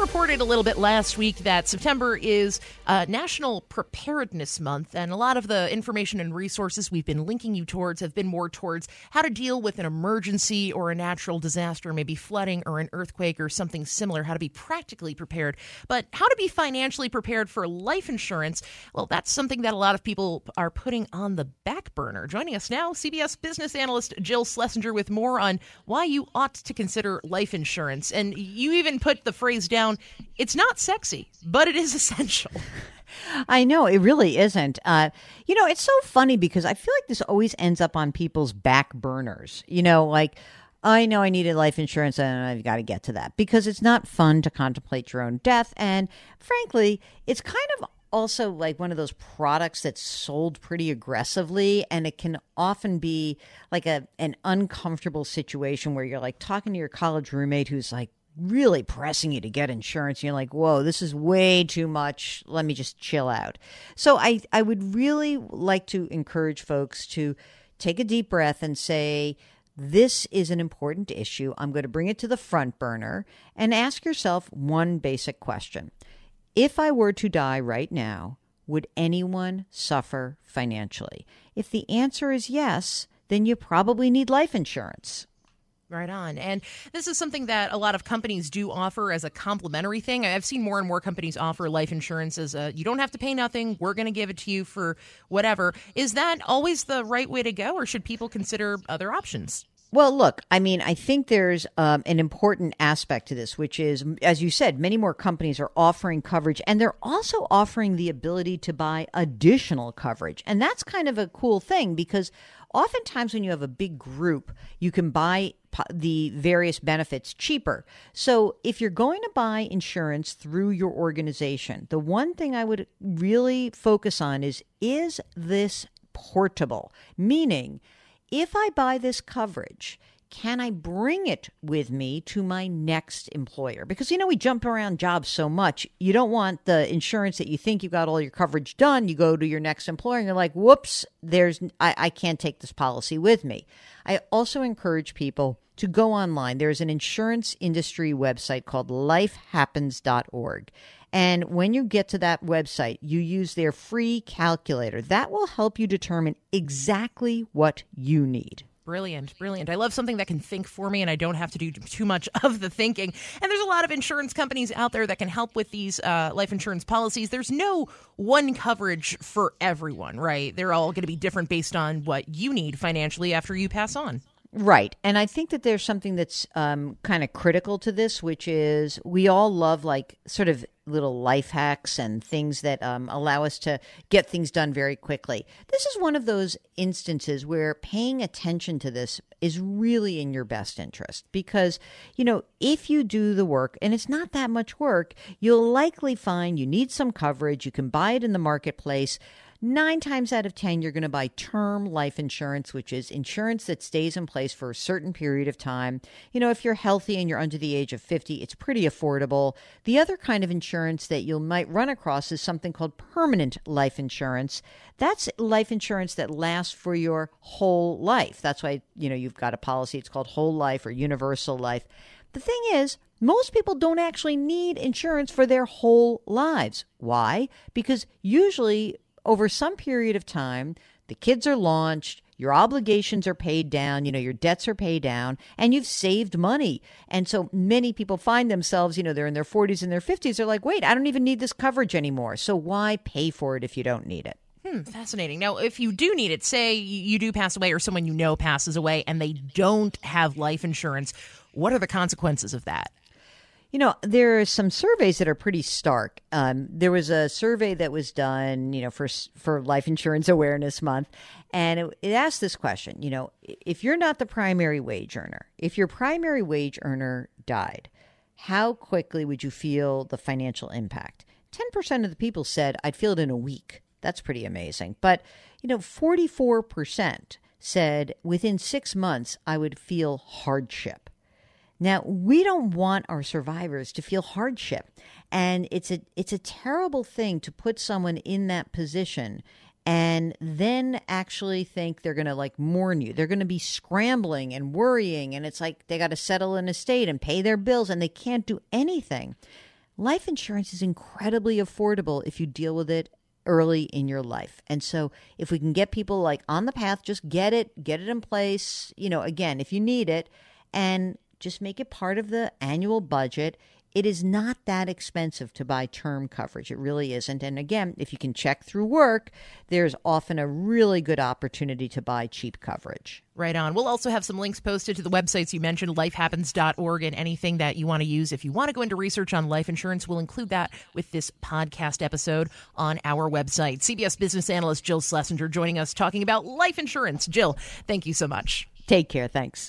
reported a little bit last week that September is uh, National Preparedness Month, and a lot of the information and resources we've been linking you towards have been more towards how to deal with an emergency or a natural disaster, maybe flooding or an earthquake or something similar, how to be practically prepared. But how to be financially prepared for life insurance, well, that's something that a lot of people are putting on the back burner. Joining us now, CBS business analyst Jill Schlesinger with more on why you ought to consider life insurance. And you even put the phrase down it's not sexy, but it is essential. I know it really isn't. Uh, you know, it's so funny because I feel like this always ends up on people's back burners. You know, like I know I needed life insurance and I've got to get to that because it's not fun to contemplate your own death. And frankly, it's kind of also like one of those products that's sold pretty aggressively and it can often be like a an uncomfortable situation where you're like talking to your college roommate who's like really pressing you to get insurance. You're like, whoa, this is way too much. Let me just chill out. So I, I would really like to encourage folks to take a deep breath and say, this is an important issue. I'm going to bring it to the front burner and ask yourself one basic question. If I were to die right now, would anyone suffer financially? If the answer is yes, then you probably need life insurance. Right on. And this is something that a lot of companies do offer as a complimentary thing. I've seen more and more companies offer life insurance as a you don't have to pay nothing. We're going to give it to you for whatever. Is that always the right way to go, or should people consider other options? Well, look, I mean, I think there's um, an important aspect to this, which is, as you said, many more companies are offering coverage and they're also offering the ability to buy additional coverage. And that's kind of a cool thing because oftentimes when you have a big group, you can buy the various benefits cheaper. So, if you're going to buy insurance through your organization, the one thing I would really focus on is is this portable? Meaning, if I buy this coverage, can I bring it with me to my next employer? Because you know, we jump around jobs so much. You don't want the insurance that you think you got all your coverage done. You go to your next employer and you're like, whoops, there's I, I can't take this policy with me. I also encourage people to go online. There's an insurance industry website called lifehappens.org. And when you get to that website, you use their free calculator. That will help you determine exactly what you need. Brilliant, brilliant. I love something that can think for me and I don't have to do too much of the thinking. And there's a lot of insurance companies out there that can help with these uh, life insurance policies. There's no one coverage for everyone, right? They're all going to be different based on what you need financially after you pass on. Right. And I think that there's something that's um, kind of critical to this, which is we all love like sort of little life hacks and things that um, allow us to get things done very quickly. This is one of those instances where paying attention to this is really in your best interest because, you know, if you do the work and it's not that much work, you'll likely find you need some coverage. You can buy it in the marketplace. Nine times out of 10, you're going to buy term life insurance, which is insurance that stays in place for a certain period of time. You know, if you're healthy and you're under the age of 50, it's pretty affordable. The other kind of insurance that you might run across is something called permanent life insurance. That's life insurance that lasts for your whole life. That's why, you know, you've got a policy, it's called whole life or universal life. The thing is, most people don't actually need insurance for their whole lives. Why? Because usually over some period of time, the kids are launched, your obligations are paid down, you know, your debts are paid down, and you've saved money. And so many people find themselves, you know, they're in their 40s and their 50s. They're like, wait, I don't even need this coverage anymore. So why pay for it if you don't need it? Hmm, fascinating. Now, if you do need it, say you do pass away or someone you know passes away and they don't have life insurance, what are the consequences of that? You know, there are some surveys that are pretty stark. Um, there was a survey that was done, you know, for for Life Insurance Awareness Month, and it, it asked this question. You know, if you're not the primary wage earner, if your primary wage earner died, how quickly would you feel the financial impact? Ten percent of the people said I'd feel it in a week. That's pretty amazing. But you know, forty four percent said within six months I would feel hardship. Now, we don't want our survivors to feel hardship. And it's a it's a terrible thing to put someone in that position and then actually think they're going to like mourn you. They're going to be scrambling and worrying and it's like they got to settle an estate and pay their bills and they can't do anything. life insurance is incredibly affordable if you deal with it early in your life. And so if we can get people like on the path, just get it, get it in place, you know, again, if you need it and just make it part of the annual budget. It is not that expensive to buy term coverage. It really isn't. And again, if you can check through work, there's often a really good opportunity to buy cheap coverage. Right on. We'll also have some links posted to the websites you mentioned, lifehappens.org, and anything that you want to use. If you want to go into research on life insurance, we'll include that with this podcast episode on our website. CBS business analyst Jill Schlesinger joining us talking about life insurance. Jill, thank you so much. Take care. Thanks.